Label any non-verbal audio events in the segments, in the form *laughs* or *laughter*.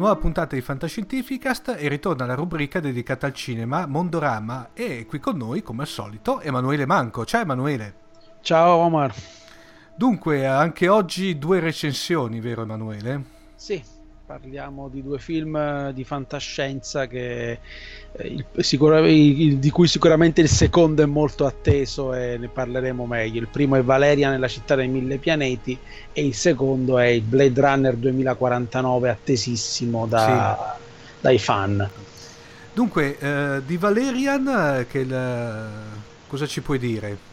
nuova puntata di Fantascientificast e ritorna la rubrica dedicata al cinema Mondorama e qui con noi, come al solito, Emanuele Manco. Ciao Emanuele. Ciao Omar. Dunque, anche oggi due recensioni, vero Emanuele? Sì, parliamo di due film eh, di fantascienza che, eh, il, sicura, il, di cui sicuramente il secondo è molto atteso e ne parleremo meglio. Il primo è Valeria nella città dei mille pianeti e il secondo è il Blade Runner 2049 attesissimo da, sì. dai fan. Dunque, eh, di Valerian, eh, che il, cosa ci puoi dire?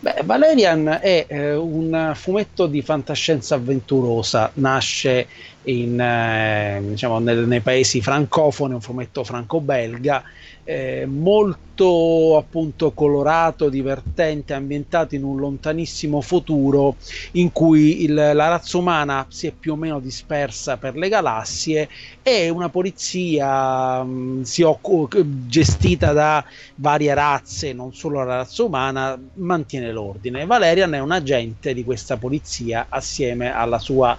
Beh, Valerian è eh, un fumetto di fantascienza avventurosa, nasce in, eh, diciamo, nel, nei paesi francofoni, un fumetto franco-belga, eh, molto appunto colorato, divertente, ambientato in un lontanissimo futuro in cui il, la razza umana si è più o meno dispersa per le galassie e una polizia mh, mm, si occupa, gestita da varie razze, non solo la razza umana, mantiene l'ordine. Valerian è un agente di questa polizia assieme alla sua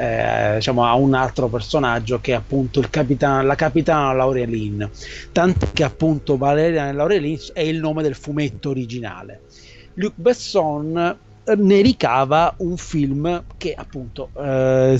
eh, diciamo, a un altro personaggio che è appunto capitano, la capitana Laurelin. Tanto che appunto Valeria Laurelin è il nome del fumetto originale. Luc Besson eh, ne ricava un film che appunto eh,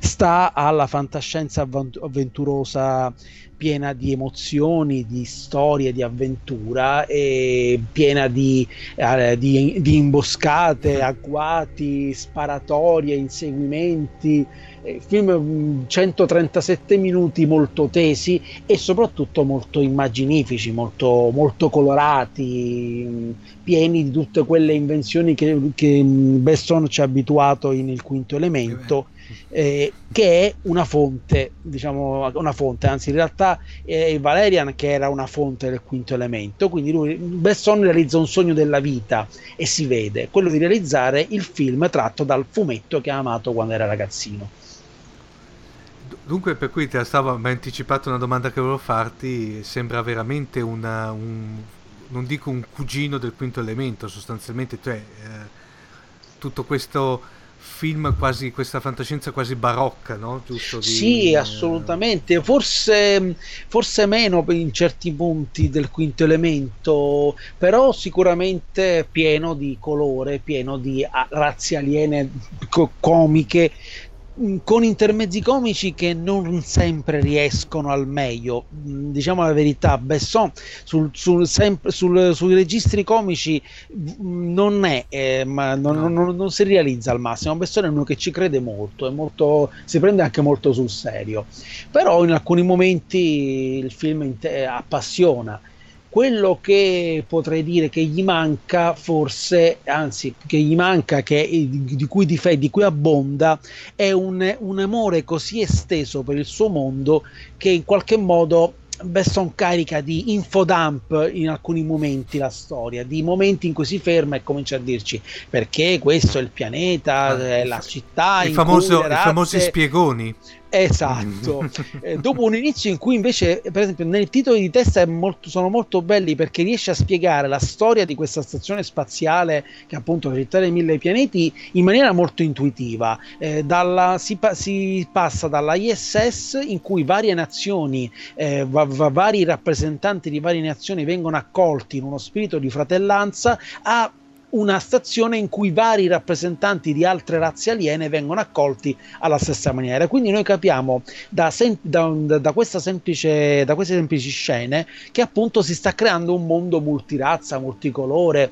sta alla fantascienza avventurosa piena di emozioni, di storie, di avventura e piena di, eh, di, di imboscate, agguati, sparatorie, inseguimenti. Eh, film 137 mm, minuti molto tesi e soprattutto molto immaginifici, molto, molto colorati, mm, pieni di tutte quelle invenzioni che, che mm, Besson ci ha abituato in Il Quinto Elemento eh, che è una fonte, diciamo una fonte, anzi in realtà è Valerian che era una fonte del quinto elemento, quindi lui, Besson realizza un sogno della vita e si vede, quello di realizzare il film tratto dal fumetto che ha amato quando era ragazzino. Dunque, per cui ti stavo, mi hai anticipato una domanda che volevo farti, sembra veramente una, un, non dico un cugino del quinto elemento, sostanzialmente, cioè eh, tutto questo film quasi, questa fantascienza quasi barocca, no? Giusto? Di, sì, assolutamente, forse, forse meno in certi punti del quinto elemento, però sicuramente pieno di colore, pieno di razze aliene comiche con intermezzi comici che non sempre riescono al meglio. Mm, diciamo la verità, Besson sul, sul, sempre, sul, sui registri comici mm, non è, eh, ma non, no. non, non, si realizza al massimo. Besson è uno che ci crede molto, molto, si prende anche molto sul serio. Però in alcuni momenti il film appassiona quello che potrei dire che gli manca forse, anzi che gli manca, che, di, cui difende, di cui abbonda, è un, un amore così esteso per il suo mondo che in qualche modo Besson carica di infodump in alcuni momenti la storia, di momenti in cui si ferma e comincia a dirci perché questo è il pianeta, ah, è la città, razze... i famosi spiegoni. Esatto. *laughs* eh, dopo un inizio in cui invece, per esempio, nei titoli di testa molto, sono molto belli perché riesce a spiegare la storia di questa stazione spaziale che appunto città dei mille pianeti in maniera molto intuitiva. Eh, dalla, si, pa- si, passa dalla ISS in cui varie nazioni, eh, va- va- vari rappresentanti di varie nazioni vengono accolti in uno spirito di fratellanza a una stazione in cui vari rappresentanti di altre razze aliene vengono accolti alla stessa maniera. Quindi noi capiamo da, sem- da, da, semplice, da queste semplici scene che appunto si sta creando un mondo multirazza, multicolore,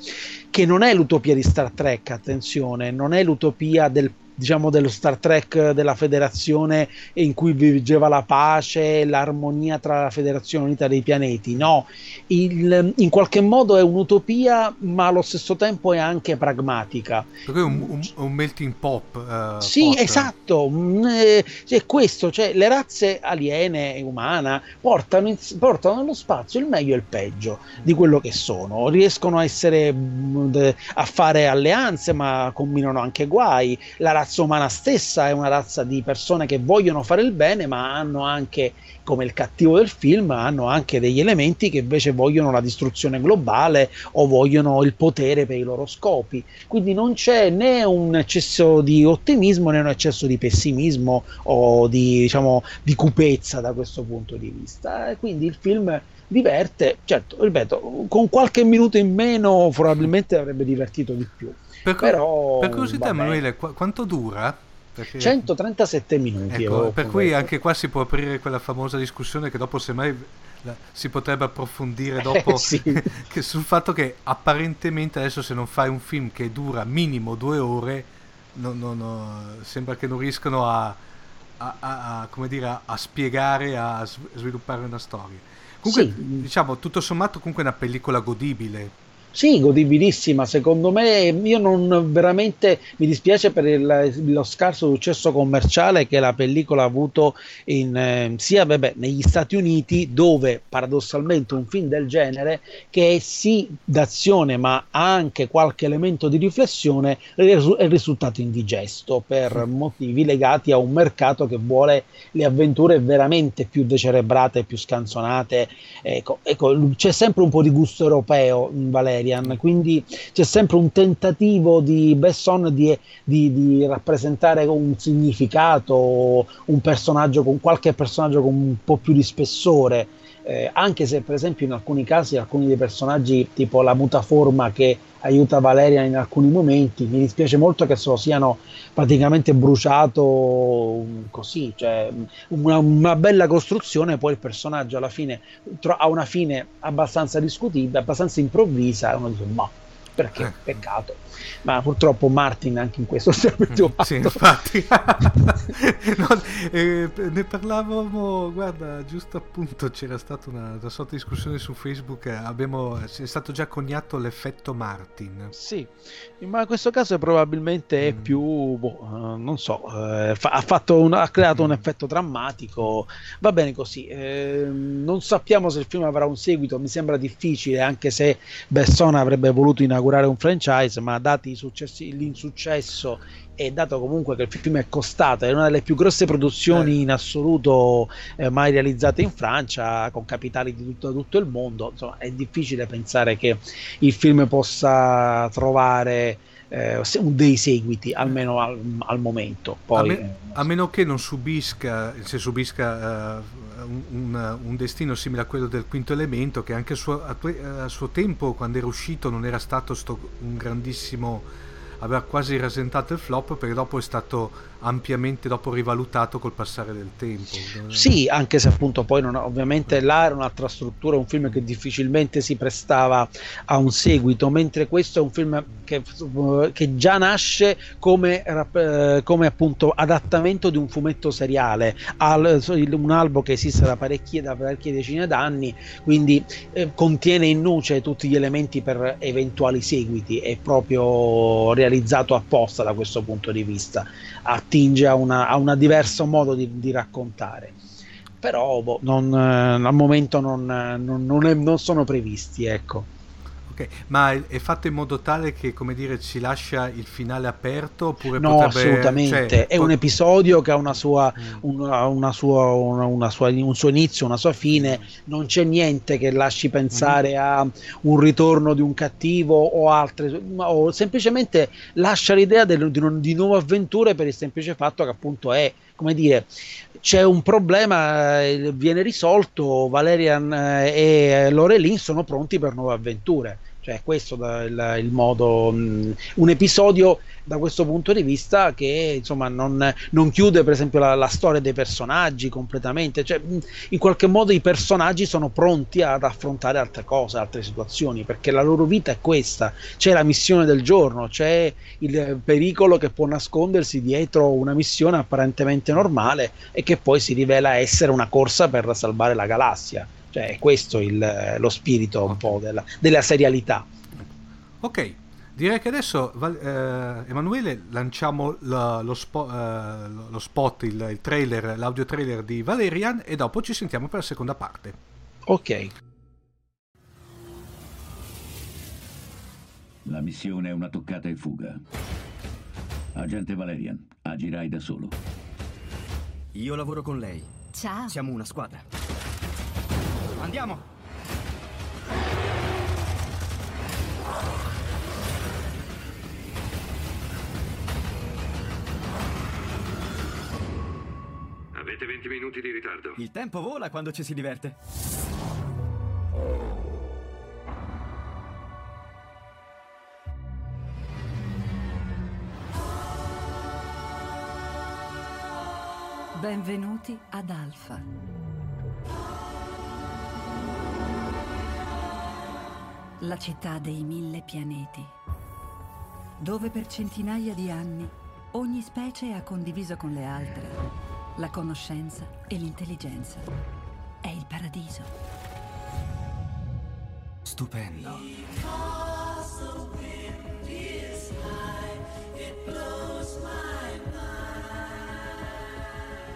che non è l'utopia di Star Trek, attenzione, non è l'utopia del diciamo dello Star Trek della federazione in cui vigeva la pace, l'armonia tra la federazione unita dei pianeti. No, Il, in qualche modo è un'utopia, ma allo stesso tempo è anche pragmatica. Perché è un, un, un melting pop. Uh, sì, pot. esatto. Mm, eh, è questo, cioè le razze aliene e umane portano, in, portano nello spazio il meglio e il peggio di quello che sono. Riescono a essere mm, a fare alleanze, ma combinano anche guai. La razza razza umana stessa è una razza di persone che vogliono fare il bene, ma hanno anche, come il cattivo del film, hanno anche degli elementi che invece vogliono la distruzione globale o vogliono il potere per i loro scopi. Quindi non c'è né un eccesso di ottimismo né un eccesso di pessimismo o di, diciamo, di cupezza da questo punto di vista. Quindi il film diverte, certo, ripeto, con qualche minuto in meno probabilmente avrebbe divertito di più. Per, Però, per curiosità, Emanuele, qu- quanto dura? Perché... 137 minuti. Ecco, per cui anche qua si può aprire quella famosa discussione che dopo semmai la, si potrebbe approfondire dopo eh, sì. *laughs* che sul fatto che apparentemente adesso se non fai un film che dura minimo due ore no, no, no, sembra che non riescano a, a, a, come dire, a spiegare, a sviluppare una storia. Comunque, sì. diciamo, tutto sommato comunque è una pellicola godibile sì, godibilissima, secondo me io non veramente mi dispiace per il, lo scarso successo commerciale che la pellicola ha avuto in, eh, sia vabbè, negli Stati Uniti dove paradossalmente un film del genere che è sì d'azione ma ha anche qualche elemento di riflessione è risultato indigesto per motivi legati a un mercato che vuole le avventure veramente più decerebrate, più scanzonate. Ecco, ecco c'è sempre un po' di gusto europeo in Valerian, quindi c'è sempre un tentativo di Besson di, di, di rappresentare un significato, un personaggio con qualche personaggio con un po' più di spessore. Eh, anche se per esempio in alcuni casi alcuni dei personaggi tipo la mutaforma che aiuta Valeria in alcuni momenti mi dispiace molto che se lo siano praticamente bruciato così cioè una, una bella costruzione poi il personaggio alla fine ha una fine abbastanza discutibile abbastanza improvvisa e uno dice ma perché eh. peccato ma purtroppo Martin anche in questo *laughs* si è abituato. Sì, infatti. *laughs* *laughs* no, eh, ne parlavamo, guarda, giusto appunto c'era stata una, una sorta di discussione su Facebook, abbiamo, è stato già coniato l'effetto Martin. Sì, ma in questo caso probabilmente è mm. più, boh, uh, non so, uh, fa, ha, fatto un, ha creato mm. un effetto drammatico, va bene così, eh, non sappiamo se il film avrà un seguito, mi sembra difficile, anche se Besson avrebbe voluto inaugurare un franchise, ma dati successi, l'insuccesso e dato comunque che il film è costato, è una delle più grosse produzioni eh. in assoluto eh, mai realizzate in Francia, con capitali di tutto, tutto, il mondo, insomma è difficile pensare che il film possa trovare eh, dei seguiti, almeno al, al momento. Poi, a, me, a, meno che non subisca, se subisca uh, un, un, destino simile a quello del quinto elemento, che anche a suo, a, a suo tempo, quando era uscito, non era stato un grandissimo aveva quasi rasentato il flop perché dopo è stato ampiamente dopo rivalutato col passare del tempo. Sì, anche se appunto poi non, ovviamente là era un'altra struttura, un film che difficilmente si prestava a un seguito, mentre questo è un film che, che già nasce come, eh, come, appunto adattamento di un fumetto seriale, al, un albo che esiste da parecchie, da parecchie decine d'anni, quindi eh, contiene in nuce tutti gli elementi per eventuali seguiti, è proprio realizzato apposta da questo punto di vista attinge a, una, a un diverso modo di, di raccontare. Però boh, non, eh, al momento non, non, non, è, non sono previsti, ecco. Ok, ma è fatto in modo tale che, come dire, ci lascia il finale aperto oppure No, potrebbe, assolutamente. Cioè, è pot- un episodio che ha una sua, mm. una, una sua, una, sua, un suo inizio, una sua fine. Non c'è niente che lasci pensare mm. a un ritorno di un cattivo o altre, o semplicemente lascia l'idea del, di, di nuove avventure per il semplice fatto che appunto è, come dire, c'è un problema, eh, viene risolto, Valerian eh, e Lorelin sono pronti per nuove avventure cioè, questo è il, il, modo, mh, un episodio da questo punto di vista che insomma non, non chiude per esempio la, la, storia dei personaggi completamente, cioè, mh, in qualche modo i personaggi sono pronti ad affrontare altre cose, altre situazioni, perché la loro vita è questa, c'è la missione del giorno, c'è il pericolo che può nascondersi dietro una missione apparentemente normale e che poi si rivela essere una corsa per salvare la galassia. Cioè, è questo il, lo spirito un po' della, della serialità. Ok, direi che adesso eh, Emanuele lanciamo lo, lo, spo, eh, lo spot, il, il, trailer, l'audio trailer di Valerian e dopo ci sentiamo per la seconda parte. Ok. La missione è una toccata e fuga. Agente Valerian, agirai da solo. Io lavoro con lei. Ciao. Siamo una squadra. Andiamo! Avete 20 minuti di ritardo. Il tempo vola quando ci si diverte. Benvenuti ad Alfa. La città dei mille pianeti, dove per centinaia di anni ogni specie ha condiviso con le altre la conoscenza e l'intelligenza. È il paradiso. Stupendo.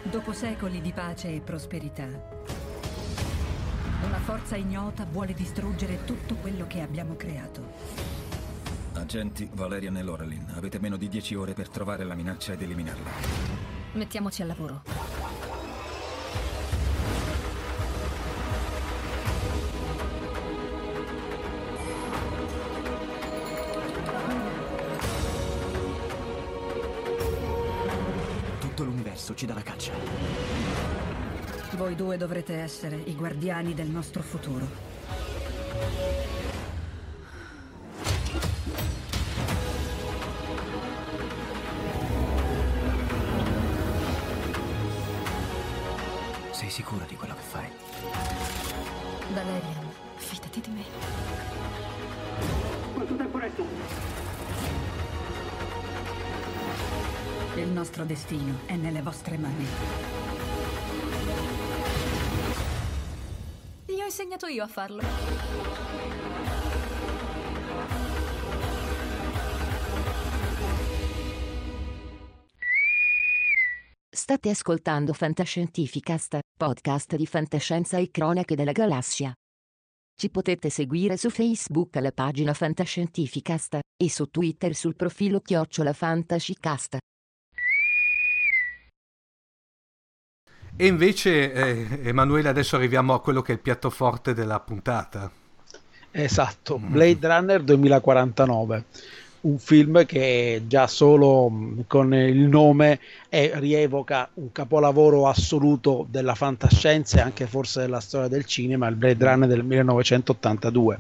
Dopo secoli di pace e prosperità, forza ignota vuole distruggere tutto quello che abbiamo creato. Agenti Valerian e Lorelin, avete meno di 10 ore per trovare la minaccia ed eliminarla. Mettiamoci al lavoro. Tutto l'universo ci dà la caccia. Voi due dovrete essere i guardiani del nostro futuro. Sei sicura di quello che fai? Valerian, fidati di me. Il nostro destino è nelle vostre mani. Insegnato io a farlo. State ascoltando Fantascientificast, podcast di fantascienza e cronache della galassia. Ci potete seguire su Facebook alla pagina Fantascientificast e su Twitter sul profilo Chiocciola Fantascicast. E invece, eh, Emanuele, adesso arriviamo a quello che è il piatto forte della puntata. Esatto, Blade Runner 2049, un film che già solo mh, con il nome è- rievoca un capolavoro assoluto della fantascienza e anche forse della storia del cinema, il Blade Runner del 1982,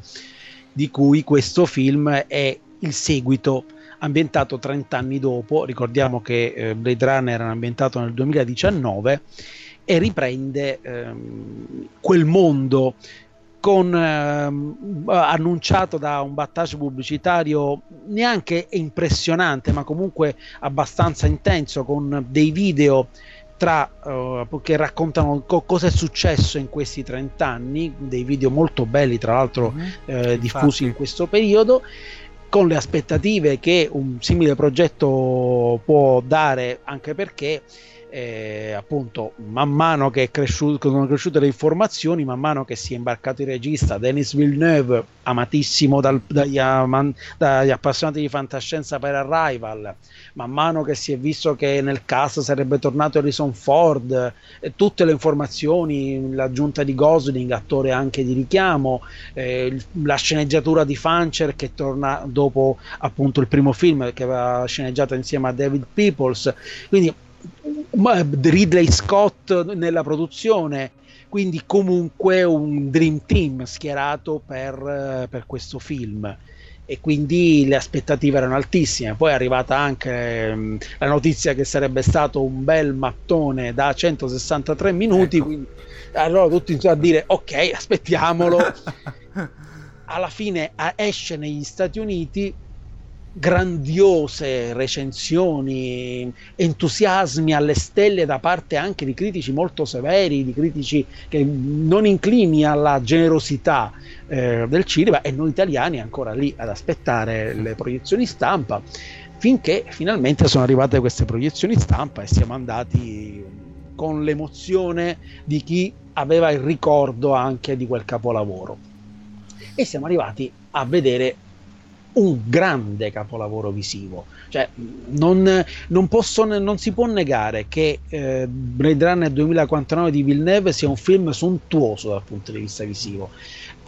di cui questo film è il seguito ambientato 30 anni dopo, ricordiamo che eh, Blade Runner era ambientato nel 2019 e riprende ehm, quel mondo con ehm, annunciato da un battage pubblicitario neanche impressionante, ma comunque abbastanza intenso, con dei video tra, eh, che raccontano co- cosa è successo in questi 30 anni, dei video molto belli, tra l'altro eh, diffusi in questo periodo con le aspettative che un simile progetto può dare, anche perché eh, appunto man mano che cresciuto, sono cresciute le informazioni, man mano che si è imbarcato il regista Denis Villeneuve, amatissimo dal- dagli, aman- dagli appassionati di fantascienza per Arrival, man mano che si è visto che nel cast sarebbe tornato Harrison Ford, eh, tutte le informazioni, l'aggiunta di Gosling, attore anche di richiamo, eh, la sceneggiatura di Fancher che torna dopo appunto il primo film che aveva sceneggiato insieme a David Peoples, quindi Ridley Scott nella produzione, quindi comunque un dream team schierato per, eh, per questo film e quindi le aspettative erano altissime. Poi è arrivata anche ehm, la notizia che sarebbe stato un bel mattone da 163 minuti, quindi allora tutti iniziano a dire ok, aspettiamolo. *laughs* Alla fine a- esce negli Stati Uniti grandiose recensioni, entusiasmi alle stelle da parte anche di critici molto severi, di critici che non inclini alla generosità eh, del cinema e noi italiani ancora lì ad aspettare le proiezioni stampa finché finalmente sono arrivate queste proiezioni stampa e siamo andati con l'emozione di chi aveva il ricordo anche di quel capolavoro. E siamo arrivati a vedere un grande capolavoro visivo. Cioè, non, non, posso, non si può negare che eh, Blade Runner 2049 di Villeneuve sia un film sontuoso dal punto di vista visivo.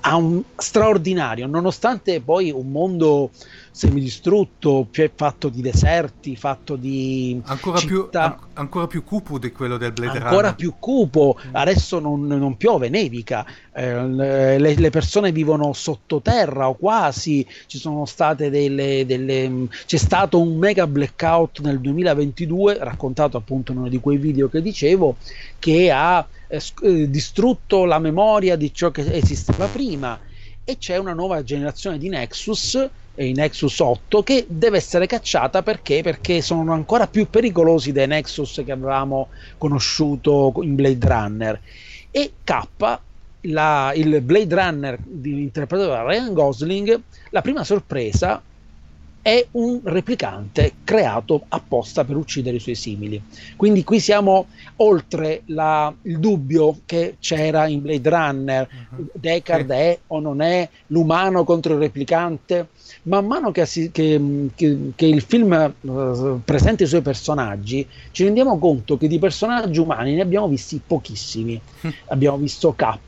Ha un straordinario, nonostante poi un mondo semidistrutto, cioè fatto di deserti, fatto di ancora più, an- ancora più cupo di quello del Blade ancora Runner. più cupo. Adesso non, non piove, nevica, eh, le, le, persone vivono sottoterra o quasi. Ci sono state delle, delle, c'è stato un mega blackout nel 2022, raccontato appunto in uno di quei video che dicevo, che ha eh, eh distrutto la memoria di ciò che esisteva prima e c'è una nuova generazione di Nexus i Nexus 8 che deve essere cacciata perché? perché sono ancora più pericolosi dei Nexus che avevamo conosciuto in Blade Runner e K la, il Blade Runner di, interpretato da Ryan Gosling la prima sorpresa è un replicante creato apposta per uccidere i suoi simili. Quindi qui siamo oltre la, il dubbio che c'era in Blade Runner, uh-huh. Deckard sì. è o non è l'umano contro il replicante. Man mano che, che, che, che il film uh, presenta i suoi personaggi, ci rendiamo conto che di personaggi umani ne abbiamo visti pochissimi. Mm. *laughs* abbiamo visto K,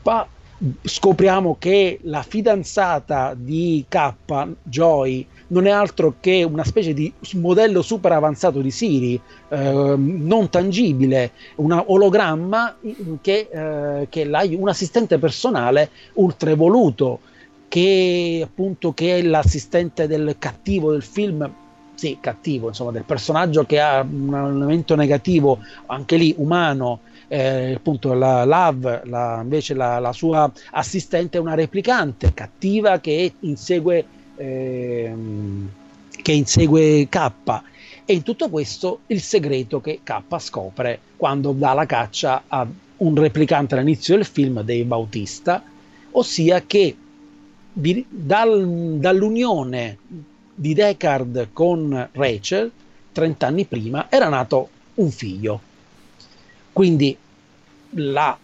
scopriamo che la fidanzata di K, Joy, non è altro che una specie di modello super avanzato di Siri, eh, non tangibile, un ologramma che, eh, che è un assistente personale ultra evoluto, che appunto che è l'assistente del cattivo del film sì, cattivo, insomma, del personaggio che ha un elemento negativo, anche lì umano, eh, appunto la Love, la, invece la, la, sua assistente è una replicante cattiva che insegue ehm, che insegue K. E in tutto questo il segreto che K scopre quando dà la caccia a un replicante all'inizio del film, Dave Bautista, ossia che dal, dall'unione di Deckard con Rachel, 30 anni prima, era nato un figlio. Quindi la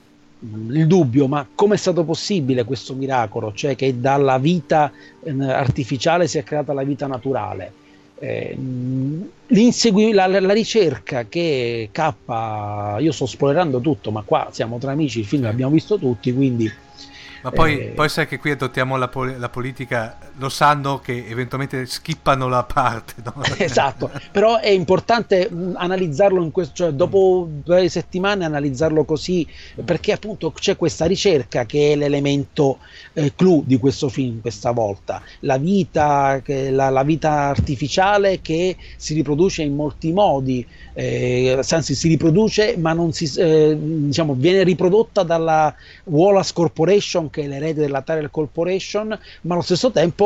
il dubbio, ma come è stato possibile questo miracolo? Cioè che dalla vita eh, artificiale si è creata la vita naturale. Eh, la, la, ricerca che K, io sto spoilerando tutto, ma qua siamo tra amici, il film l'abbiamo visto tutti, quindi ma poi, eh... poi, sai che qui adottiamo la, pol- la, politica, lo sanno che eventualmente skippano la parte. No? *laughs* esatto, però è importante mm, analizzarlo in questo, cioè dopo due settimane analizzarlo così, perché appunto c'è questa ricerca che è l'elemento eh, clou di questo film questa volta. La vita, che, la, la vita artificiale che si riproduce in molti modi, eh, anzi si riproduce ma non si, eh, diciamo, viene riprodotta dalla Wallace Corporation che è l'erede della Tyrell Corporation, ma allo stesso tempo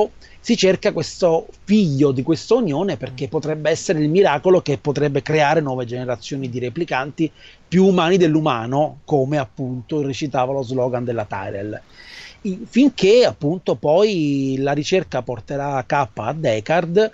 si cerca questo figlio di questa unione perché potrebbe essere il miracolo che potrebbe creare nuove generazioni di replicanti più umani dell'umano, come appunto recitava lo slogan della Tyrell. Finché appunto poi la ricerca porterà K a Deckard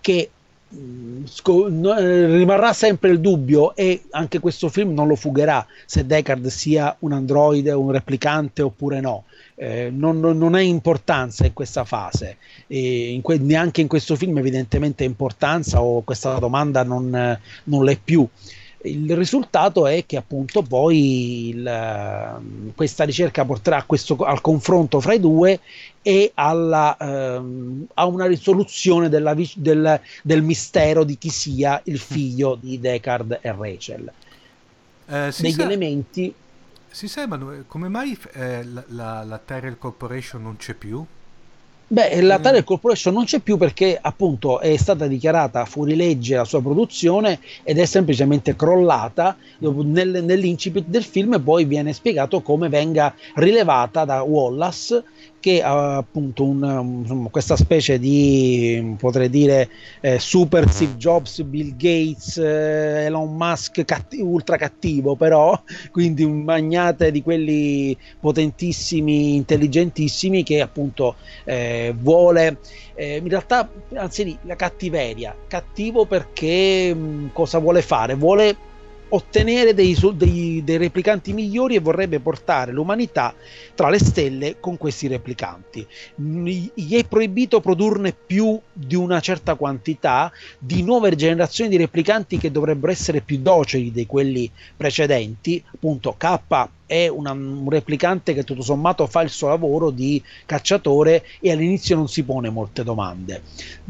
che eh, rimarrà sempre il dubbio e anche questo film non lo fugherà se Deckard sia un androide, un replicante oppure no. Eh, non, non, ha importanza in questa fase, in que- neanche in questo film evidentemente importanza o questa domanda non, non l'è più. Il risultato è che appunto poi il, questa ricerca porterà questo, al confronto fra i due e alla, ehm, a una risoluzione della, del, del, mistero di chi sia il *laughs* figlio di Deckard e Rachel. Eh, Degli sa, elementi. Si sa, Emanuele, come mai eh, la, la, la Tyrell Corporation non c'è più? Beh, la mm. Tyrell Corporation non c'è più perché appunto è stata dichiarata fuori legge la sua produzione ed è semplicemente crollata. Nel, nell'incipit del film poi viene spiegato come venga rilevata da Wallace che ha appunto un, insomma, questa specie di potrei dire eh, super Steve Jobs, Bill Gates, eh, Elon Musk catti- ultra cattivo però *laughs* quindi un magnate di quelli potentissimi intelligentissimi che appunto eh, vuole eh, in realtà anzi la cattiveria. Cattivo perché mh, cosa vuole fare? Vuole ottenere dei, dei, dei, replicanti migliori e vorrebbe portare l'umanità tra le stelle con questi replicanti. Gli è proibito produrne più di una certa quantità di nuove generazioni di replicanti che dovrebbero essere più docili di quelli precedenti. Appunto, K è una, un replicante che tutto sommato fa il suo lavoro di cacciatore e all'inizio non si pone molte domande.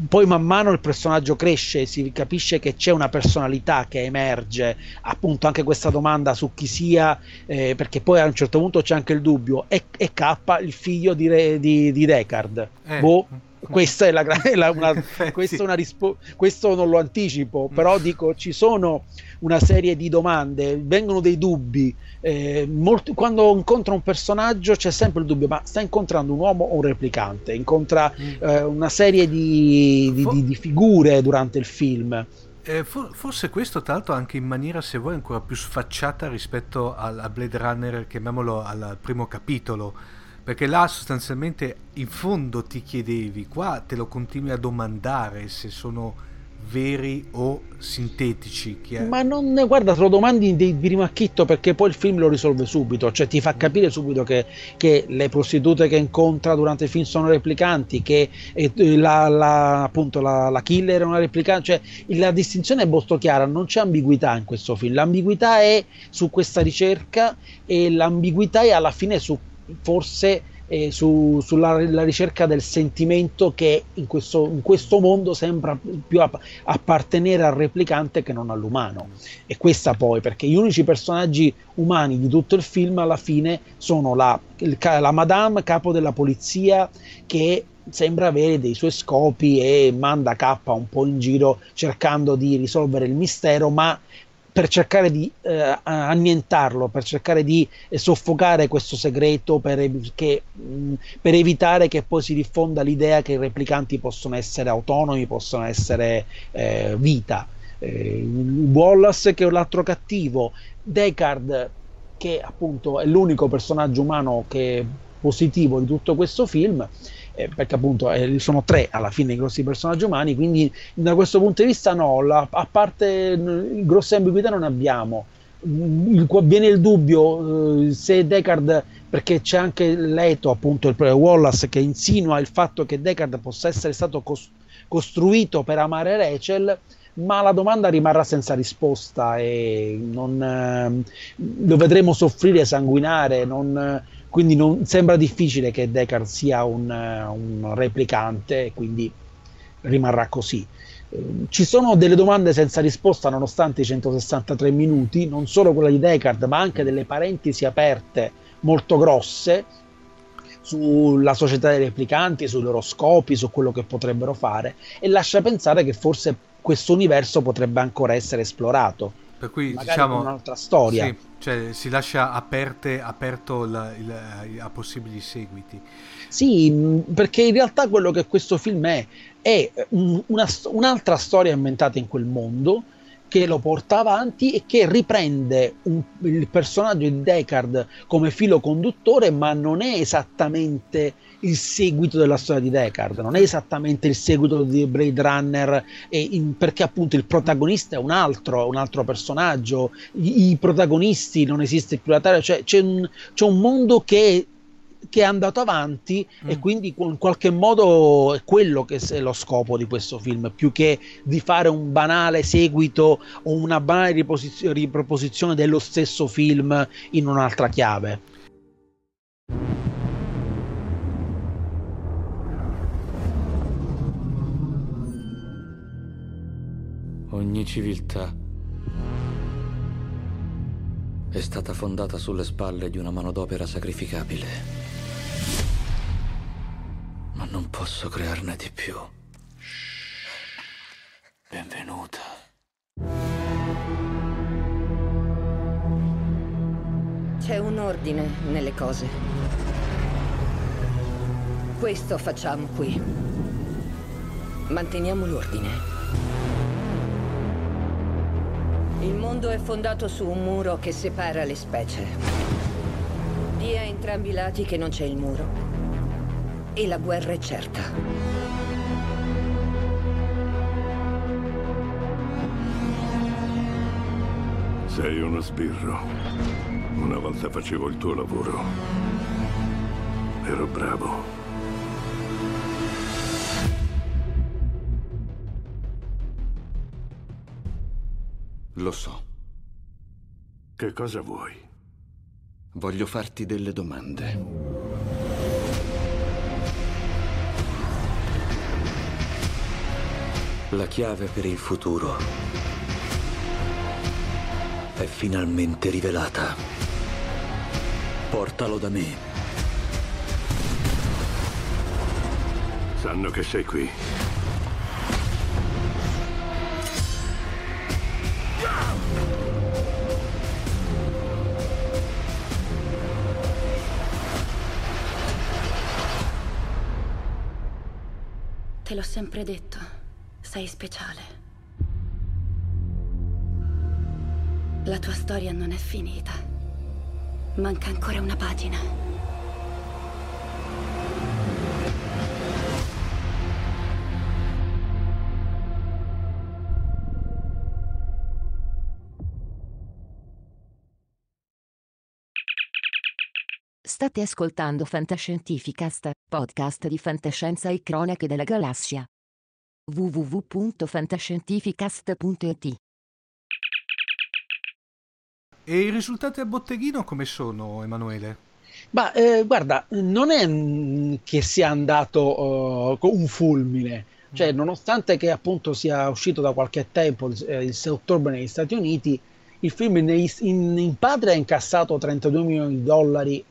Poi man mano il personaggio cresce, si capisce che c'è una personalità che emerge, appunto anche questa domanda su chi sia, eh, perché poi a un certo punto c'è anche il dubbio, è, è K il figlio di, di, di Deckard? Eh. Boh questa è la, la una, *laughs* questa è una rispo- questo non lo anticipo, però dico ci sono una serie di domande, vengono dei dubbi. Eh, molti, quando incontra un personaggio c'è sempre il dubbio: ma sta incontrando un uomo o un replicante? Incontra mm. eh, una serie di, di, di, di, figure durante il film. Eh, for- forse questo, tra l'altro, anche in maniera, se vuoi, ancora più sfacciata rispetto al, a Blade Runner, chiamiamolo al primo capitolo perché là sostanzialmente in fondo ti chiedevi, qua te lo continui a domandare se sono veri o sintetici. Ma non, guarda, te lo domandi di primo acchitto perché poi il film lo risolve subito, cioè ti fa capire subito che, che le prostitute che incontra durante il film sono replicanti, che eh, la, la, appunto la, la, killer è una replicante, cioè la distinzione è molto chiara, non c'è ambiguità in questo film, l'ambiguità è su questa ricerca e l'ambiguità è alla fine su forse eh, su, sulla ricerca del sentimento che in questo, in questo mondo sembra più app- appartenere al replicante che non all'umano. E questa poi, perché gli unici personaggi umani di tutto il film alla fine sono la, il, la madame capo della polizia che sembra avere dei suoi scopi e manda K un po' in giro cercando di risolvere il mistero, ma per cercare di eh, annientarlo, per cercare di soffocare questo segreto, per, che, mh, per, evitare che poi si diffonda l'idea che i replicanti possono essere autonomi, possono essere eh, vita. Eh, Wallace che è l'altro cattivo, Deckard che appunto è l'unico personaggio umano che positivo di tutto questo film eh, perché appunto eh, sono tre alla fine i grossi personaggi umani, quindi da questo punto di vista no, la, a parte grosse ambiguità non abbiamo. Il, viene il dubbio eh, se Deckard perché c'è anche Leto appunto il Wallace che insinua il fatto che Deckard possa essere stato cos- costruito per amare Rachel ma la domanda rimarrà senza risposta e non, eh, lo vedremo soffrire, sanguinare, non, quindi non, sembra difficile che Deckard sia un, un replicante, quindi rimarrà così. Eh, ci sono delle domande senza risposta nonostante i 163 minuti, non solo quella di Deckard, ma anche delle parentesi aperte molto grosse sulla società dei replicanti, sui loro scopi, su quello che potrebbero fare e lascia pensare che forse questo universo potrebbe ancora essere esplorato. Per cui diciamo un'altra storia. Sì, cioè si lascia aperte, aperto la, il, a possibili seguiti. Sì, perché in realtà quello che questo film è è una, un'altra storia inventata in quel mondo che lo porta avanti e che riprende un, il personaggio di Deckard come filo conduttore, ma non è esattamente il seguito della storia di Deckard, non è esattamente il seguito di Blade Runner, in, perché appunto il protagonista è un altro, un altro personaggio, i, i protagonisti non esiste più la Terra, cioè c'è un, c'è un mondo che che è andato avanti mm. e quindi in qualche modo è quello che è lo scopo di questo film, più che di fare un banale seguito o una banale riposizio- riproposizione dello stesso film in un'altra chiave. Ogni civiltà è stata fondata sulle spalle di una manodopera sacrificabile ma non posso crearne di più. Benvenuta. C'è un ordine nelle cose. Questo facciamo qui. Manteniamo l'ordine. Il mondo è fondato su un muro che separa le specie. Di a entrambi i lati che non c'è il muro e la guerra è certa. Sei uno sbirro. Una volta facevo il tuo lavoro. Ero bravo. Lo so. Che cosa vuoi? Voglio farti delle domande. La chiave per il futuro è finalmente rivelata. Portalo da me. Sanno che sei qui. Te l'ho sempre detto, sei speciale. La tua storia non è finita. Manca ancora una pagina. State ascoltando Fantascientificast, podcast di fantascienza e cronache della galassia. www.fantascientificast.it E i risultati al botteghino come sono, Emanuele? Ma eh, guarda, non è mm, che sia andato uh, con un fulmine, cioè nonostante che appunto sia uscito da qualche tempo, il, eh, il 6 ottobre negli Stati Uniti, il film in, in, in patria ha incassato 32 milioni di dollari,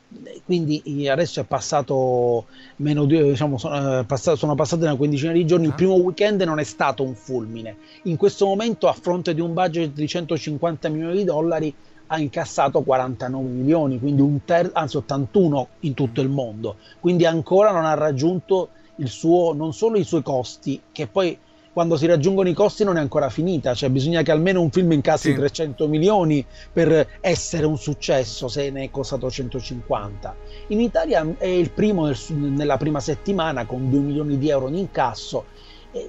quindi adesso è passato meno di, diciamo, sono, eh, passato, sono passate una quindicina di giorni. Il primo weekend non è stato un fulmine. In questo momento, a fronte di un budget di 150 milioni di dollari, ha incassato 49 milioni, quindi un terzo, anzi 81 in tutto il mondo. Quindi ancora non ha raggiunto il suo, non solo i suoi costi, che poi quando si raggiungono i costi non è ancora finita, cioè bisogna che almeno un film incassi Sì. 300 milioni per essere un successo se ne è costato 150. In Italia è il primo nel- nella prima settimana con 2 milioni di euro in incasso.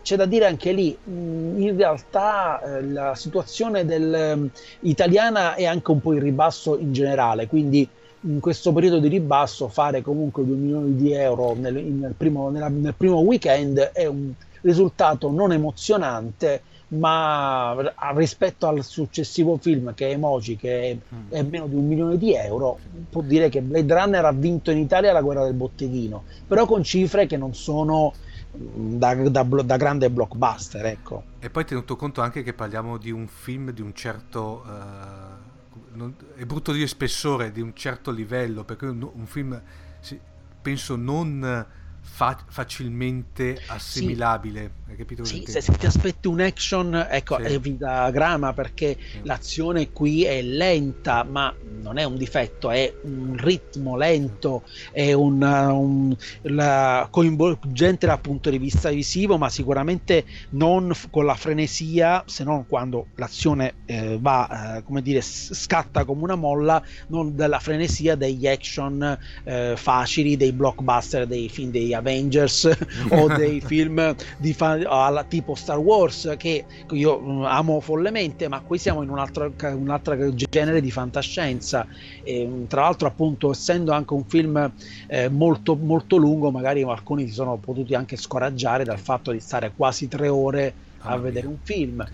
C'è da dire anche lì, mh, in realtà eh, la situazione del, ehm, italiana è anche un po' in ribasso in generale, quindi in questo periodo di ribasso fare comunque 2 milioni di euro nel, nel primo, nella- nel primo weekend è un risultato non emozionante, ma rispetto al successivo film che è Emoji, che è, è meno di un milione di euro, può dire che Blade Runner ha vinto in Italia la guerra del botteghino, però con cifre che non sono da, da da grande blockbuster, ecco. E poi tenuto conto anche che parliamo di un film di un certo... eh, non- è brutto dire spessore, di un certo livello, perché un, un film, sì, penso, non fa- facilmente assimilabile. Hai capito Sì, se, se ti aspetti un action, ecco, Sì. è vita grama perché l'azione qui è lenta, ma non è un difetto, è un ritmo lento, è un, un- la- coinvolgente dal punto di vista visivo, ma sicuramente non f- con la frenesia, se non quando l'azione eh, va, eh, come dire, scatta come una molla, non della frenesia degli action eh, facili, dei blockbuster, dei film dei Avengers *laughs* o dei film di fa- alla- tipo Star Wars che io mm, amo follemente, ma qui siamo in un altro, un altro genere di fantascienza. E, mm, tra l'altro, appunto, essendo anche un film eh, molto, molto lungo, magari alcuni si sono potuti anche scoraggiare dal fatto di stare quasi tre ore a vedere un film.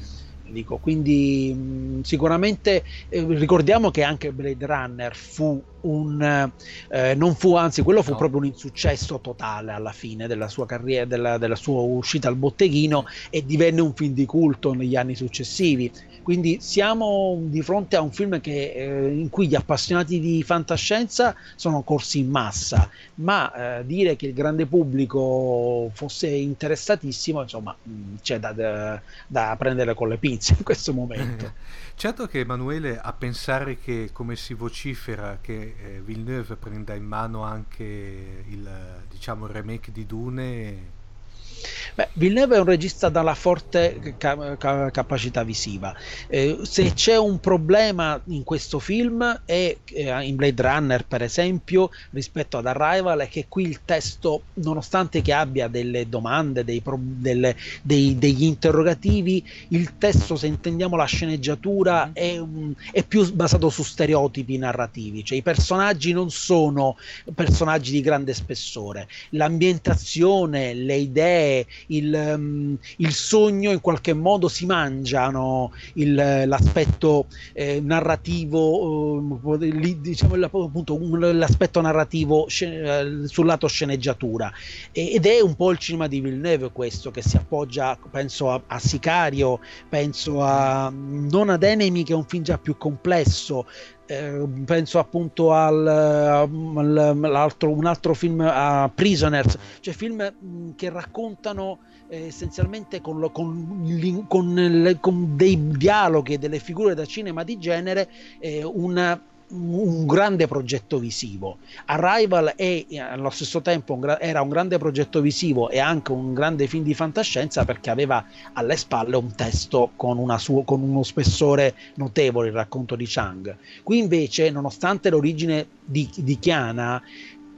Dico, quindi mh, sicuramente eh, ricordiamo che anche Blade Runner fu un eh, non fu anzi quello fu proprio un insuccesso totale alla fine della sua carriera della, della sua uscita al botteghino e divenne un film di culto negli anni successivi quindi siamo di fronte a un film che, eh, in cui gli appassionati di fantascienza sono corsi in massa. Ma eh, dire che il grande pubblico fosse interessatissimo insomma mh, c'è da, da- da prendere con le pinze in questo momento. *laughs* Certo che Emanuele a pensare che come si vocifera che eh, Villeneuve prenda in mano anche il, diciamo, il remake di Dune Beh, Villeneuve è un regista dalla forte ca- ca- capacità visiva. Eh, se c'è un problema in questo film è eh, in Blade Runner, per esempio, rispetto ad Arrival, è che qui il testo, nonostante che abbia delle domande, dei pro- delle, dei, degli interrogativi, il testo, se intendiamo la sceneggiatura, è, un, è più basato su stereotipi narrativi, cioè i personaggi non sono personaggi di grande spessore, l'ambientazione, le idee, il, um, il sogno in qualche modo si mangiano il, l'aspetto eh, narrativo, uh, diciamo appunto l'aspetto narrativo scen- sul lato sceneggiatura. Ed è un po' il cinema di Villeneuve questo che si appoggia penso a, a Sicario penso a non ad Enemy che è un film già più complesso eh, penso appunto al, al un altro film a Prisoners cioè film che raccontano eh, essenzialmente con, con, con, con, dei dialoghi e delle figure da cinema di genere eh, una un grande progetto visivo. Arrival è allo stesso tempo un gra- era un grande progetto visivo e anche un grande film di fantascienza perché aveva alle spalle un testo con, su- con uno spessore notevole, il racconto di Chang. Qui invece, nonostante l'origine di, di Chiana,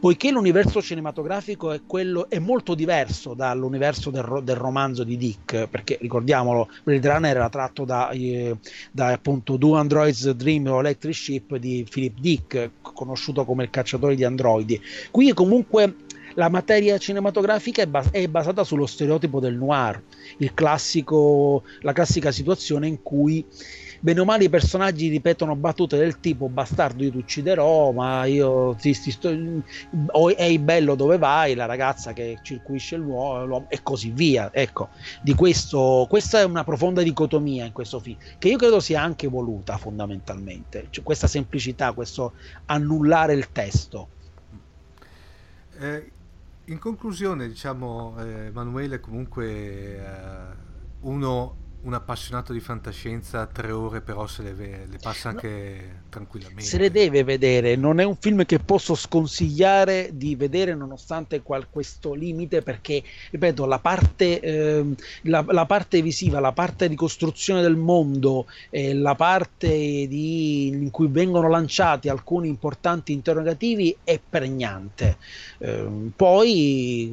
poiché l'universo cinematografico è, quello, è molto diverso dall'universo del, del, romanzo di Dick, perché ricordiamolo, Blade Runner era tratto da, eh, da appunto Do Androids Dream o Electric Ship di Philip Dick, conosciuto come il cacciatore di androidi. Qui comunque la materia cinematografica è, bas- è, basata sullo stereotipo del noir, classico, la classica situazione in cui bene o male i personaggi ripetono battute del tipo bastardo io ti ucciderò ma io ti, ti sto, o è bello dove vai? la ragazza che circuisce l'uomo e così via. Ecco di questo questa è una profonda dicotomia in questo film che io credo sia anche voluta fondamentalmente. Cioè, questa semplicità questo annullare il testo. Eh, in conclusione diciamo eh, Emanuele comunque eh, uno un appassionato di fantascienza tre ore però se le, le passa anche no, tranquillamente. Se le deve vedere, non è un film che posso sconsigliare di vedere nonostante qual, questo limite perché, ripeto, la parte, eh, la, la parte, visiva, la parte di costruzione del mondo, eh, la parte di, in cui vengono lanciati alcuni importanti interrogativi è pregnante. Eh, poi,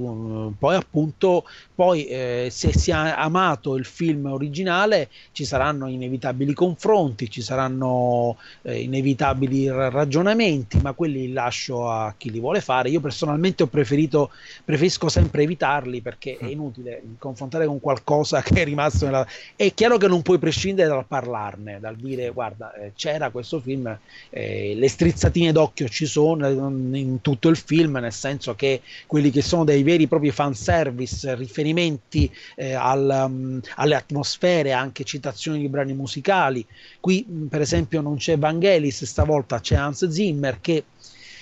poi appunto, poi eh, se si è amato il film originale originale ci saranno inevitabili confronti, ci saranno eh, inevitabili ragionamenti, ma quelli lascio a chi li vuole fare. Io personalmente ho preferito, preferisco sempre evitarli perché è mm. inutile confrontare con qualcosa *laughs* che è rimasto nella... È chiaro che non puoi prescindere dal parlarne, dal dire guarda eh, c'era questo film, eh, le strizzatine d'occhio ci sono in tutto il film, nel senso che quelli che sono dei veri e propri fanservice, riferimenti eh, al, um, alle atmosfere, atmosfere, anche citazioni di brani musicali. Qui, per esempio, non c'è Vangelis, stavolta c'è Hans Zimmer che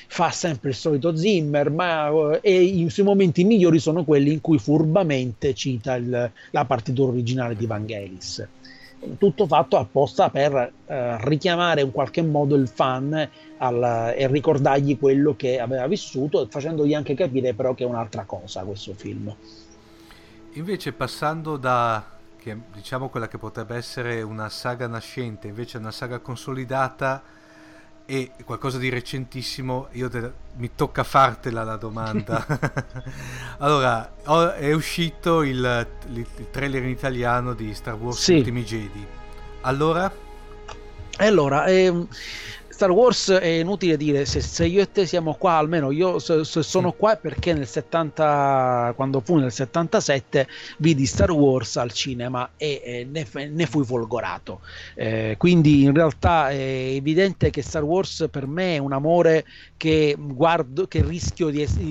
fa sempre il solito Zimmer, ma uh, e i suoi momenti migliori sono quelli in cui furbamente cita il, la partitura originale di Vangelis. Tutto fatto apposta per uh, richiamare in qualche modo il fan al, e ricordargli quello che aveva vissuto, facendogli anche capire però che è un'altra cosa questo film. Invece passando da che diciamo quella che potrebbe essere una saga nascente, invece una saga consolidata e qualcosa di recentissimo, io te, mi tocca fartela la domanda. *laughs* *laughs* allora, ho, è uscito il, il, il, trailer in italiano di Star Wars sì. Ultimi Jedi. Allora? Allora, ehm, Star Wars è inutile dire se, se, io e te siamo qua, almeno io se, se sono qua perché nel 70, quando fu nel 77, vidi Star Wars al cinema e, e ne, ne, fui folgorato. Eh, quindi in realtà è evidente che Star Wars per me è un amore che guardo, che rischio di essere,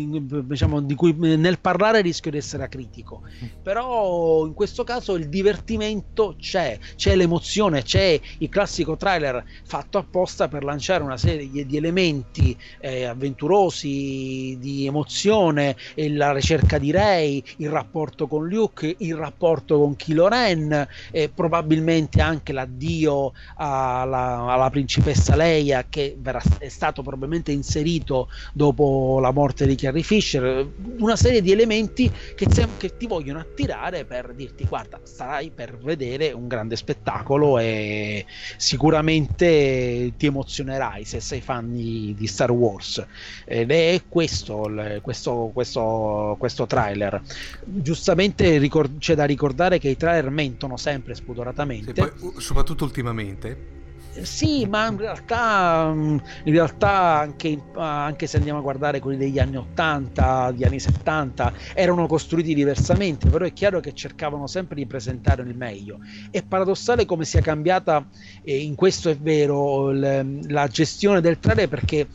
diciamo, di cui nel parlare rischio di essere acritico. Però in questo caso il divertimento c'è, c'è l'emozione, c'è il classico trailer fatto apposta per la lanciare una serie di, elementi eh, avventurosi, di emozione, la ricerca di Rey, il rapporto con Luke, il rapporto con Kylo Ren, e probabilmente anche l'addio alla, alla principessa Leia che verrà, è stato probabilmente inserito dopo la morte di Carrie Fisher, una serie di elementi che, che ti vogliono attirare per dirti guarda, starai per vedere un grande spettacolo e sicuramente ti emozionerai se sei fan di, di Star Wars. Ed è questo, questo, questo, questo trailer. Giustamente ricord- c'è da ricordare che i trailer mentono sempre spudoratamente. Poi, soprattutto ultimamente sì, ma in realtà, in realtà anche, anche, se andiamo a guardare quelli degli anni 80, degli anni 70, erano costruiti diversamente, però è chiaro che cercavano sempre di presentare il meglio. È paradossale come sia cambiata, e in questo è vero, la gestione del trailer perché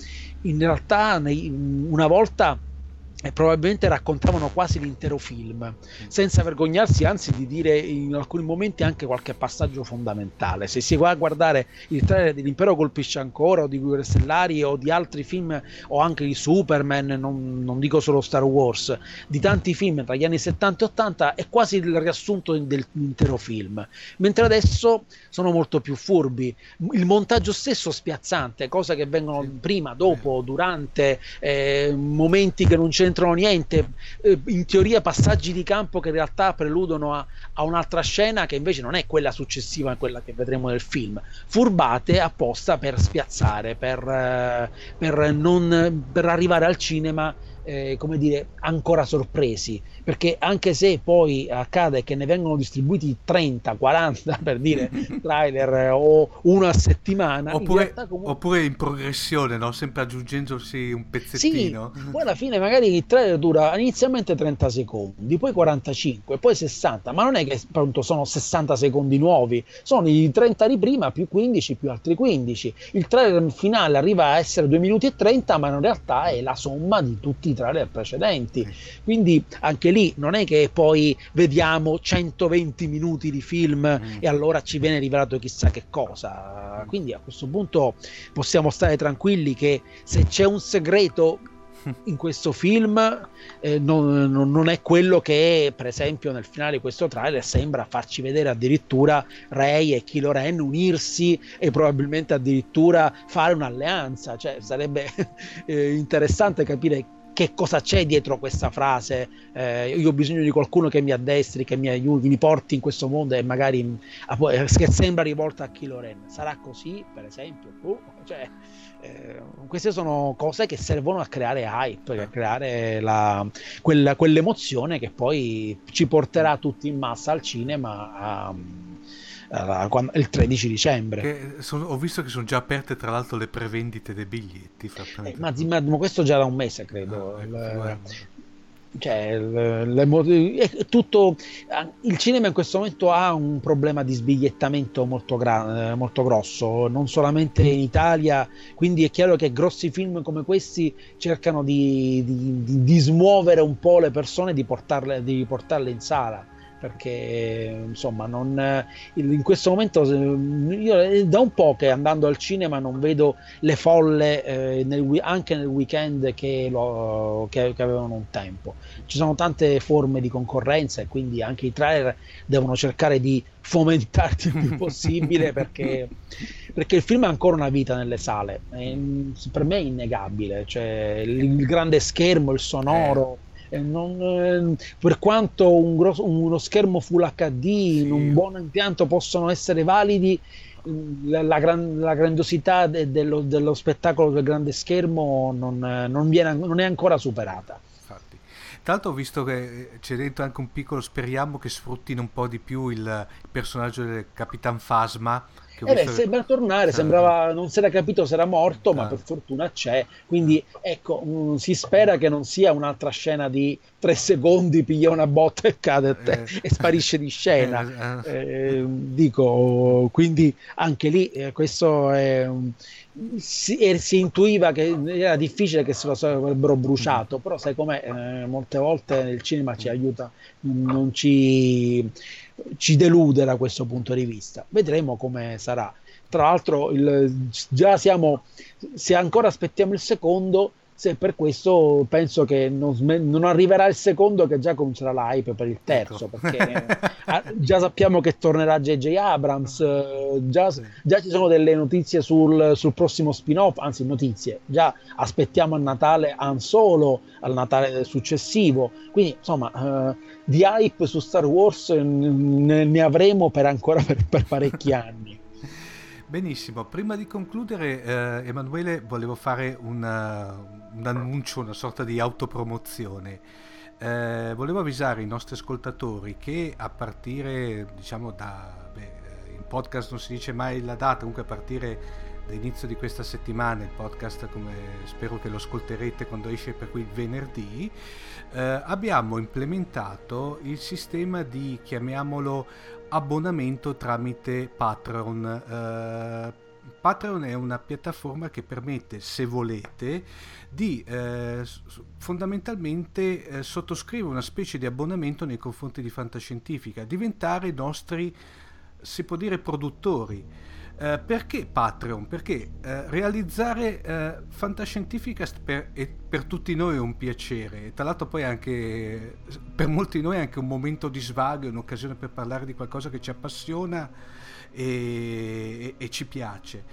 in realtà una volta e probabilmente raccontavano quasi l'intero film, senza vergognarsi anzi di dire in alcuni momenti anche qualche passaggio fondamentale. Se si va a guardare il trailer dell'Impero colpisce ancora, o di Guerre Stellari, o di altri film, o anche di Superman, non, non, dico solo Star Wars, di tanti film tra gli anni 70 e 80, è quasi il riassunto dell'intero film. Mentre adesso sono molto più furbi. Il montaggio stesso spiazzante, cose che vengono prima, dopo, durante, eh, momenti che non c'è c'entrano niente, eh, in teoria passaggi di campo che in realtà preludono a, a, un'altra scena che invece non è quella successiva a quella che vedremo nel film, furbate apposta per spiazzare, per, eh, per, non, per arrivare al cinema eh, come dire, ancora sorpresi, perché anche se poi accade che ne vengono distribuiti 30, 40 per dire *laughs* trailer o uno a settimana, oppure in, comunque... oppure in progressione, no? sempre aggiungendosi un pezzettino. Sì, poi alla fine magari il trailer dura inizialmente 30 secondi, poi 45, poi 60, ma non è che appunto sono 60 secondi nuovi, sono i 30 di prima più 15 più altri 15. Il trailer finale arriva a essere 2 minuti e 30, ma in realtà è la somma di tutti i trailer precedenti. Quindi anche lì non è che poi vediamo 120 minuti di film mm. e allora ci viene rivelato chissà che cosa. Quindi a questo punto possiamo stare tranquilli che se c'è un segreto in questo film eh, non, non, è quello che per esempio nel finale di questo trailer sembra farci vedere addirittura Rey e Kylo Ren unirsi e probabilmente addirittura fare un'alleanza cioè sarebbe *laughs* eh, interessante capire che cosa c'è dietro questa frase. Eh, io ho bisogno di qualcuno che mi addestri, che mi aiuti, mi porti in questo mondo e magari che sembra rivolta a Kylo Ren. Sarà così, per esempio? Uh, cioè, eh, queste sono cose che servono a creare hype, a creare la, quella, quell'emozione che poi ci porterà tutti in massa al cinema a uh, il 13 dicembre. Sono, ho visto che sono già aperte tra l'altro le prevendite dei biglietti. Eh, ma, ma, ma, questo già da un mese credo. Ah, ecco, cioè, le, le, tutto, il cinema in questo momento ha un problema di sbigliettamento molto, gra, molto grosso, non solamente in Italia, quindi è chiaro che grossi film come questi cercano di, di, di, di smuovere un po' le persone, di portarle, di portarle in sala perché insomma non, in questo momento io da un po' che andando al cinema non vedo le folle eh, nel, anche nel weekend che, lo, che, che, avevano un tempo. Ci sono tante forme di concorrenza e quindi anche i trailer devono cercare di fomentarti il più possibile *laughs* perché, perché il film ha ancora una vita nelle sale. È, per me è innegabile cioè, il, il grande schermo il sonoro eh non, eh, per quanto un grosso, uno schermo Full HD sì. in un buon impianto possono essere validi, la, la, gran, la grandiosità de, dello, dello, spettacolo del grande schermo non, non, viene, non è ancora superata. Tra l'altro ho visto che c'è dentro anche un piccolo, speriamo che sfruttino un po' di più il, il personaggio del Capitan Phasma eh beh, sembra tornare, sembrava, non si era capito se era morto, ma ah. per fortuna c'è. Quindi ecco, mh, mm, si spera che non sia un'altra scena di tre secondi, piglia una botta e cade eh. e sparisce di scena. *laughs* Eh, eh. eh, dico, quindi anche lì eh, questo è si, si, intuiva che era difficile che se lo avrebbero bruciato, però sai com'è, eh, molte volte il cinema ci aiuta, non ci, ci delude da questo punto di vista. Vedremo come sarà. Tra l'altro, il, già siamo, se ancora aspettiamo il secondo, se per questo penso che non, non, arriverà il secondo che già comincerà l'hype per il terzo ecco. perché *laughs* ah, già sappiamo che tornerà JJ Abrams eh, già, già ci sono delle notizie sul, sul, prossimo spin-off anzi notizie già aspettiamo a Natale Han Solo al Natale successivo. Quindi insomma eh, di hype su Star Wars ne, ne avremo per ancora per, per parecchi anni Benissimo, prima di concludere eh, Emanuele volevo fare una, un annuncio, una sorta di autopromozione. Eh, volevo avvisare i nostri ascoltatori che a partire, diciamo, da... Beh, in podcast non si dice mai la data, comunque a partire dall'inizio di questa settimana, il podcast come spero che lo ascolterete quando esce per cui il venerdì, eh, abbiamo implementato il sistema di, chiamiamolo, abbonamento tramite Patreon. Uh, Patreon è una piattaforma che permette, se volete, di eh, fondamentalmente eh, sottoscrivere una specie di abbonamento nei confronti di Fantascientifica, diventare nostri, si può dire, produttori. Eh, perché Patreon? Perché eh, realizzare eh, Fantascientificast per, per, tutti noi è un piacere, tra l'altro poi anche per molti di noi è anche un momento di svago, un'occasione per parlare di qualcosa che ci appassiona e, e, e ci piace.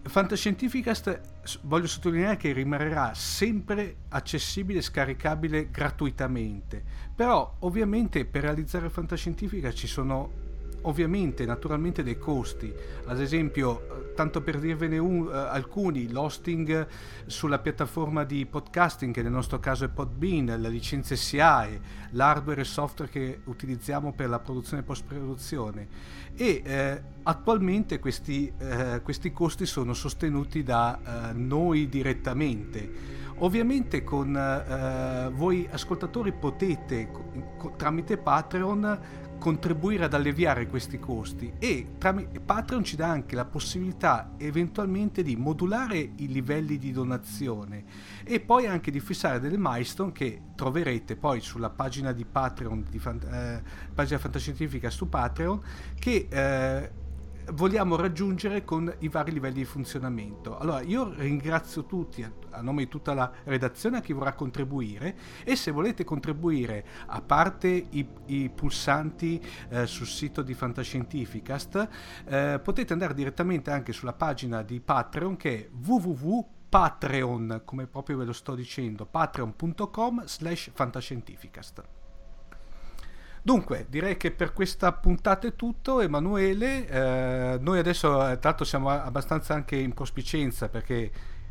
Fantascientificast voglio sottolineare che rimarrà sempre accessibile e scaricabile gratuitamente, però ovviamente per realizzare Fantascientifica ci sono ovviamente naturalmente dei costi, ad esempio tanto per dirvene un, uh, alcuni, l'hosting sulla piattaforma di podcasting che nel nostro caso è Podbean, la licenza SIAE, l'hardware e software che utilizziamo per la produzione e post-produzione e eh, attualmente questi, eh, questi, costi sono sostenuti da eh, noi direttamente. Ovviamente con eh, voi ascoltatori potete tramite Patreon contribuire ad alleviare questi costi e tramite Patreon ci dà anche la possibilità eventualmente di modulare i livelli di donazione e poi anche di fissare delle milestone che troverete poi sulla pagina di Patreon di eh, pagina fantascientifica su Patreon che eh, vogliamo raggiungere con i vari livelli di funzionamento. Allora io ringrazio tutti a, a, nome di tutta la redazione a chi vorrà contribuire e se volete contribuire a parte i, i pulsanti eh, sul sito di Fantascientificast eh, potete andare direttamente anche sulla pagina di Patreon che è www.patreon come proprio ve lo sto dicendo patreon.com slash fantascientificast Dunque, direi che per questa puntata è tutto. Emanuele, eh, noi adesso eh, tra l'altro siamo abbastanza anche in prospicenza perché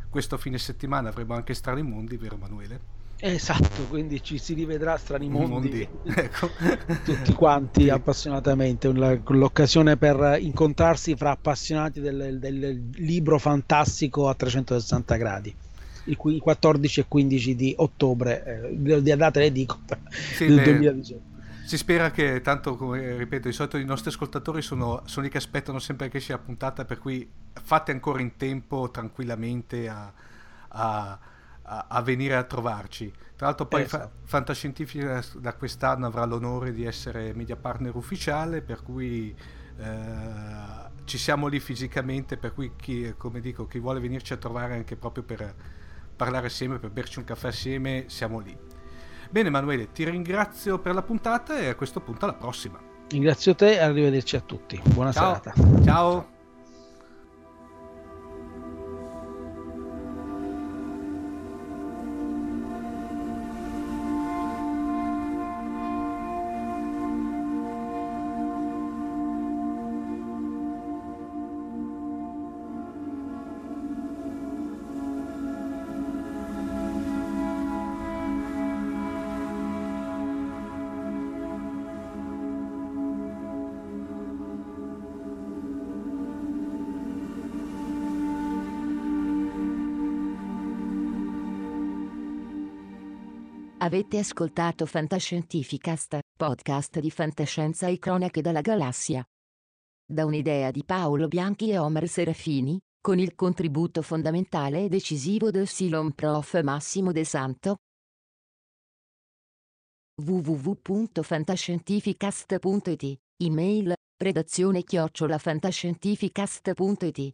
questo fine settimana avremo anche Strani Mondi, vero Emanuele? Esatto, quindi ci si rivedrà Strani Mondi. *laughs* Ecco. tutti quanti appassionatamente, l'occasione per incontrarsi fra appassionati del, del libro fantastico a 360 gradi il 14 e 15 di ottobre, eh, le date le dico, sì, del 2018. Si spera che, tanto come ripeto, di solito i nostri ascoltatori sono, sono lì che aspettano sempre che esce la puntata, per cui fate ancora in tempo tranquillamente a, a, a, a venire a trovarci. Tra l'altro poi esatto. fa, Fantascientifica da quest'anno avrà l'onore di essere media partner ufficiale, per cui eh, ci siamo lì fisicamente, per cui chi, come dico, chi vuole venirci a trovare anche proprio per parlare assieme, per berci un caffè assieme, siamo lì. Bene Emanuele, ti ringrazio per la puntata e a questo punto alla prossima. Ringrazio te e arrivederci a tutti. Buona Ciao. serata. Ciao. Avete ascoltato Fantascientificast, podcast di fantascienza e cronache della galassia. Da un'idea di Paolo Bianchi e Omer Serafini, con il contributo fondamentale e decisivo del Silon Prof. Massimo De Santo, www.fantascientificast.it, email redazione chiocciolafantascientificast.it.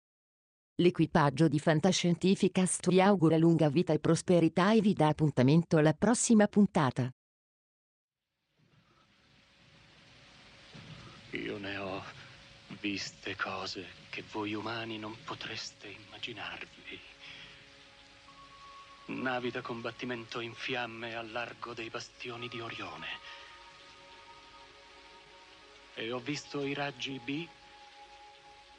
L'equipaggio di Fantascientificast vi augura lunga vita e prosperità e vi dà appuntamento alla prossima puntata. Io ne ho viste cose che voi umani non potreste immaginarvi. Navi da combattimento in fiamme al largo dei bastioni di Orione. E ho visto i raggi B